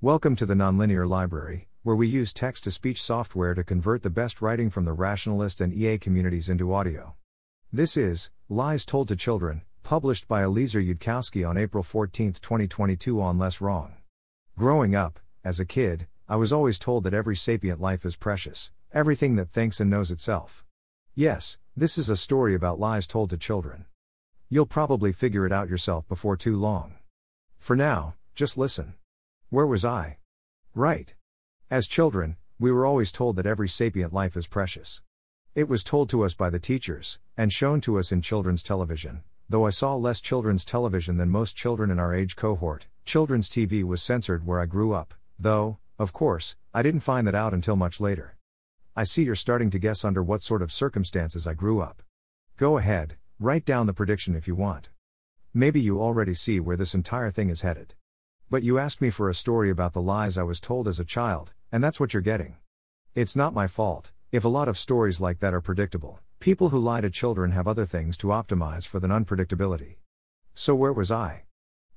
Welcome to the Nonlinear Library, where we use text to speech software to convert the best writing from the rationalist and EA communities into audio. This is Lies Told to Children, published by Eliezer Yudkowsky on April 14, 2022, on Less Wrong. Growing up, as a kid, I was always told that every sapient life is precious, everything that thinks and knows itself. Yes, this is a story about lies told to children. You'll probably figure it out yourself before too long. For now, just listen. Where was I? Right. As children, we were always told that every sapient life is precious. It was told to us by the teachers, and shown to us in children's television. Though I saw less children's television than most children in our age cohort, children's TV was censored where I grew up, though, of course, I didn't find that out until much later. I see you're starting to guess under what sort of circumstances I grew up. Go ahead, write down the prediction if you want. Maybe you already see where this entire thing is headed. But you asked me for a story about the lies I was told as a child, and that's what you're getting. It's not my fault, if a lot of stories like that are predictable. People who lie to children have other things to optimize for than unpredictability. So where was I?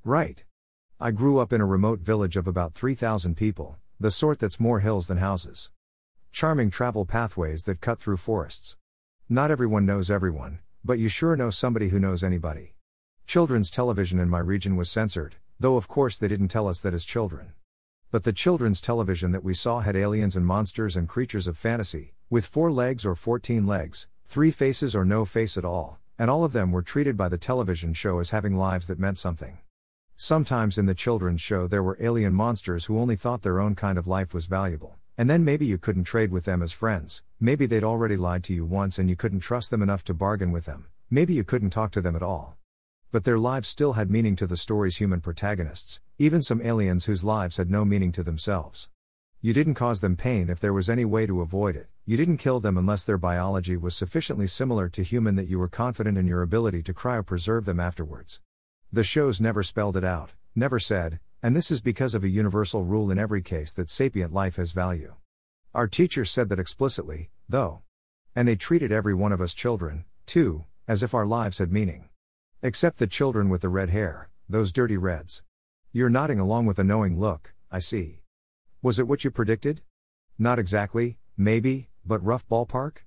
Right. I grew up in a remote village of about 3,000 people, the sort that's more hills than houses. Charming travel pathways that cut through forests. Not everyone knows everyone, but you sure know somebody who knows anybody. Children's television in my region was censored, though of course they didn't tell us that as children. But the children's television that we saw had aliens and monsters and creatures of fantasy, with four legs or 14 legs, three faces or no face at all, and all of them were treated by the television show as having lives that meant something. Sometimes in the children's show there were alien monsters who only thought their own kind of life was valuable. And then maybe you couldn't trade with them as friends, maybe they'd already lied to you once and you couldn't trust them enough to bargain with them, maybe you couldn't talk to them at all. But their lives still had meaning to the story's human protagonists, even some aliens whose lives had no meaning to themselves. You didn't cause them pain if there was any way to avoid it, you didn't kill them unless their biology was sufficiently similar to human that you were confident in your ability to cryopreserve them afterwards. The shows never spelled it out, never said, and this is because of a universal rule in every case that sapient life has value. Our teachers said that explicitly, though. And they treated every one of us children, too, as if our lives had meaning. Except the children with the red hair, those dirty reds. You're nodding along with a knowing look, I see. Was it what you predicted? Not exactly, maybe, but rough ballpark?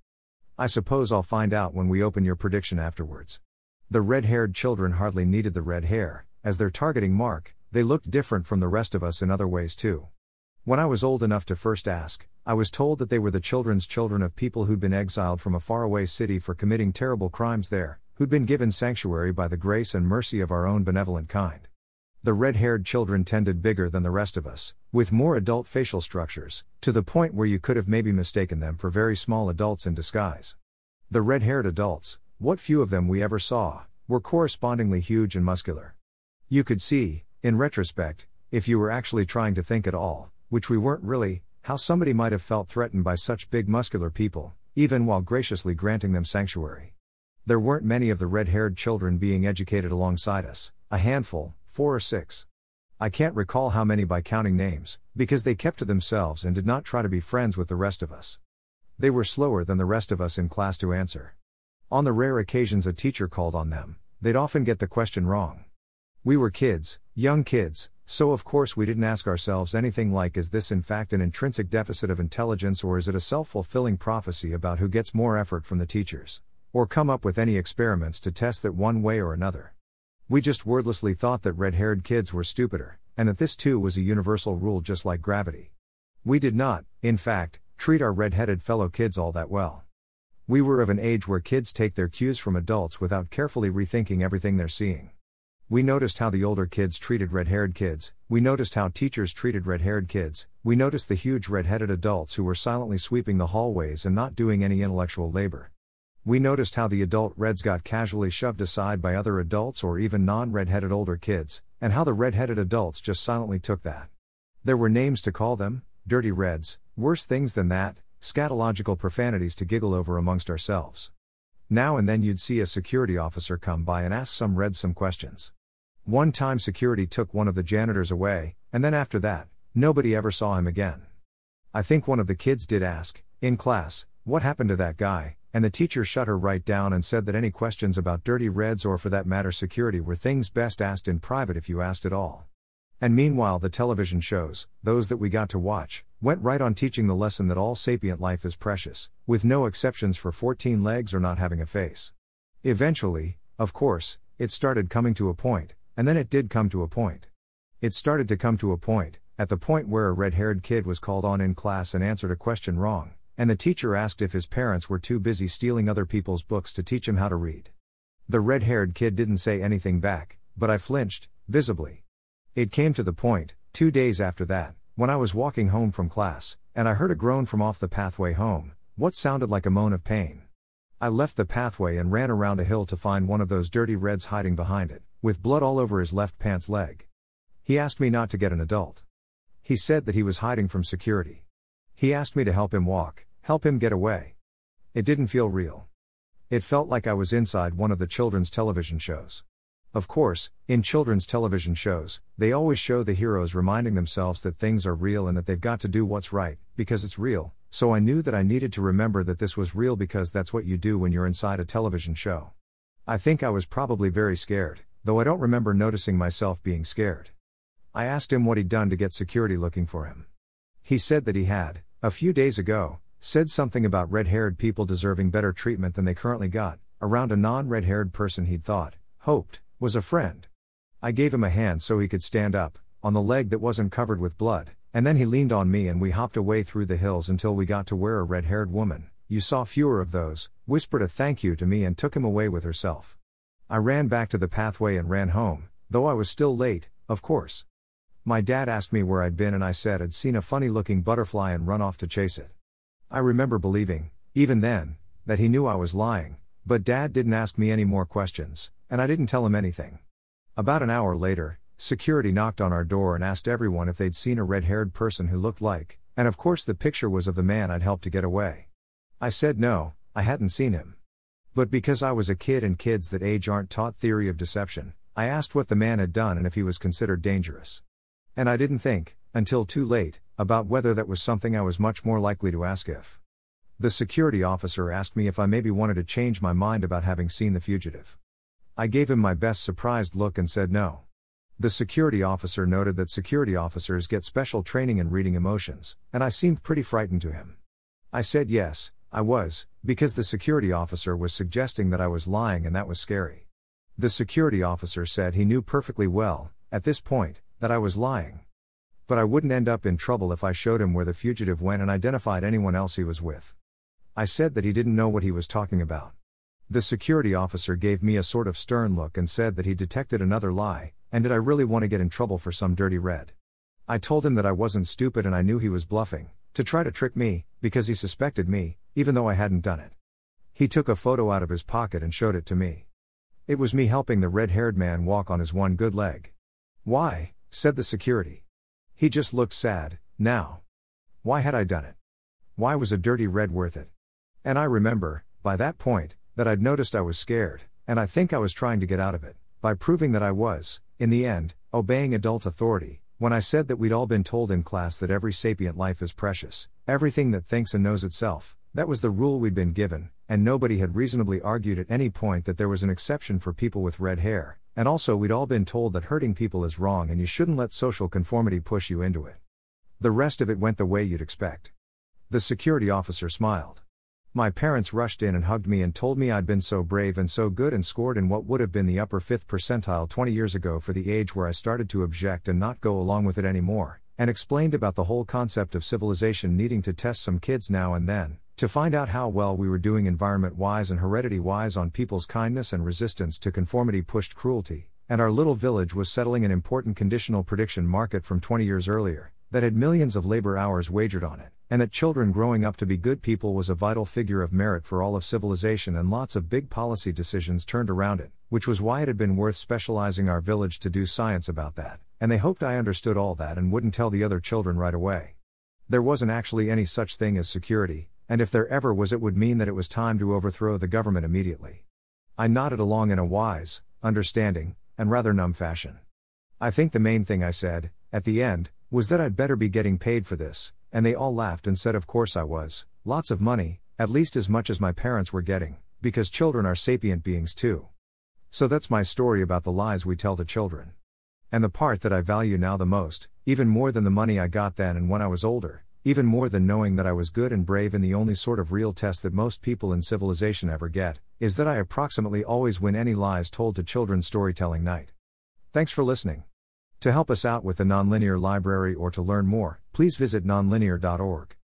I suppose I'll find out when we open your prediction afterwards. The red haired children hardly needed the red hair, as their targeting mark, they looked different from the rest of us in other ways too. When I was old enough to first ask, I was told that they were the children's children of people who'd been exiled from a faraway city for committing terrible crimes there, who'd been given sanctuary by the grace and mercy of our own benevolent kind. The red haired children tended bigger than the rest of us, with more adult facial structures, to the point where you could have maybe mistaken them for very small adults in disguise. The red haired adults, what few of them we ever saw, were correspondingly huge and muscular. You could see, in retrospect, if you were actually trying to think at all, which we weren't really, how somebody might have felt threatened by such big muscular people, even while graciously granting them sanctuary. There weren't many of the red haired children being educated alongside us, a handful, four or six. I can't recall how many by counting names, because they kept to themselves and did not try to be friends with the rest of us. They were slower than the rest of us in class to answer. On the rare occasions a teacher called on them, they'd often get the question wrong. We were kids, young kids, so of course we didn't ask ourselves anything like is this in fact an intrinsic deficit of intelligence or is it a self fulfilling prophecy about who gets more effort from the teachers? Or come up with any experiments to test that one way or another. We just wordlessly thought that red haired kids were stupider, and that this too was a universal rule just like gravity. We did not, in fact, treat our red headed fellow kids all that well. We were of an age where kids take their cues from adults without carefully rethinking everything they're seeing. We noticed how the older kids treated red haired kids, we noticed how teachers treated red haired kids, we noticed the huge red headed adults who were silently sweeping the hallways and not doing any intellectual labor. We noticed how the adult reds got casually shoved aside by other adults or even non redheaded older kids, and how the redheaded adults just silently took that. There were names to call them dirty reds, worse things than that, scatological profanities to giggle over amongst ourselves. Now and then you'd see a security officer come by and ask some Reds some questions. One time security took one of the janitors away, and then after that, nobody ever saw him again. I think one of the kids did ask, in class, what happened to that guy, and the teacher shut her right down and said that any questions about dirty Reds or for that matter security were things best asked in private if you asked at all. And meanwhile, the television shows, those that we got to watch, went right on teaching the lesson that all sapient life is precious, with no exceptions for 14 legs or not having a face. Eventually, of course, it started coming to a point, and then it did come to a point. It started to come to a point, at the point where a red haired kid was called on in class and answered a question wrong, and the teacher asked if his parents were too busy stealing other people's books to teach him how to read. The red haired kid didn't say anything back, but I flinched, visibly. It came to the point, two days after that, when I was walking home from class, and I heard a groan from off the pathway home, what sounded like a moan of pain. I left the pathway and ran around a hill to find one of those dirty reds hiding behind it, with blood all over his left pants leg. He asked me not to get an adult. He said that he was hiding from security. He asked me to help him walk, help him get away. It didn't feel real. It felt like I was inside one of the children's television shows. Of course, in children's television shows, they always show the heroes reminding themselves that things are real and that they've got to do what's right, because it's real, so I knew that I needed to remember that this was real because that's what you do when you're inside a television show. I think I was probably very scared, though I don't remember noticing myself being scared. I asked him what he'd done to get security looking for him. He said that he had, a few days ago, said something about red haired people deserving better treatment than they currently got, around a non red haired person he'd thought, hoped, was a friend. I gave him a hand so he could stand up, on the leg that wasn't covered with blood, and then he leaned on me and we hopped away through the hills until we got to where a red haired woman, you saw fewer of those, whispered a thank you to me and took him away with herself. I ran back to the pathway and ran home, though I was still late, of course. My dad asked me where I'd been and I said I'd seen a funny looking butterfly and run off to chase it. I remember believing, even then, that he knew I was lying, but dad didn't ask me any more questions, and I didn't tell him anything. About an hour later, security knocked on our door and asked everyone if they'd seen a red haired person who looked like, and of course the picture was of the man I'd helped to get away. I said no, I hadn't seen him. But because I was a kid and kids that age aren't taught theory of deception, I asked what the man had done and if he was considered dangerous. And I didn't think, until too late, about whether that was something I was much more likely to ask if. The security officer asked me if I maybe wanted to change my mind about having seen the fugitive. I gave him my best surprised look and said no. The security officer noted that security officers get special training in reading emotions, and I seemed pretty frightened to him. I said yes, I was, because the security officer was suggesting that I was lying and that was scary. The security officer said he knew perfectly well, at this point, that I was lying. But I wouldn't end up in trouble if I showed him where the fugitive went and identified anyone else he was with. I said that he didn't know what he was talking about. The security officer gave me a sort of stern look and said that he detected another lie, and did I really want to get in trouble for some dirty red? I told him that I wasn't stupid and I knew he was bluffing, to try to trick me, because he suspected me, even though I hadn't done it. He took a photo out of his pocket and showed it to me. It was me helping the red haired man walk on his one good leg. Why? said the security. He just looked sad, now. Why had I done it? Why was a dirty red worth it? And I remember, by that point, that I'd noticed I was scared, and I think I was trying to get out of it, by proving that I was, in the end, obeying adult authority, when I said that we'd all been told in class that every sapient life is precious, everything that thinks and knows itself, that was the rule we'd been given, and nobody had reasonably argued at any point that there was an exception for people with red hair, and also, we'd all been told that hurting people is wrong and you shouldn't let social conformity push you into it. The rest of it went the way you'd expect. The security officer smiled. My parents rushed in and hugged me and told me I'd been so brave and so good and scored in what would have been the upper fifth percentile 20 years ago for the age where I started to object and not go along with it anymore, and explained about the whole concept of civilization needing to test some kids now and then, to find out how well we were doing environment wise and heredity wise on people's kindness and resistance to conformity pushed cruelty, and our little village was settling an important conditional prediction market from 20 years earlier, that had millions of labor hours wagered on it, and that children growing up to be good people was a vital figure of merit for all of civilization, and lots of big policy decisions turned around it, which was why it had been worth specializing our village to do science about that, and they hoped I understood all that and wouldn't tell the other children right away. There wasn't actually any such thing as security, and if there ever was, it would mean that it was time to overthrow the government immediately. I nodded along in a wise, understanding, and rather numb fashion. I think the main thing I said, at the end, was that I'd better be getting paid for this, and they all laughed and said, Of course I was, lots of money, at least as much as my parents were getting, because children are sapient beings too. So that's my story about the lies we tell to children. And the part that I value now the most, even more than the money I got then and when I was older, even more than knowing that I was good and brave in the only sort of real test that most people in civilization ever get, is that I approximately always win any lies told to children's storytelling night. Thanks for listening. To help us out with the Nonlinear Library or to learn more, please visit nonlinear.org.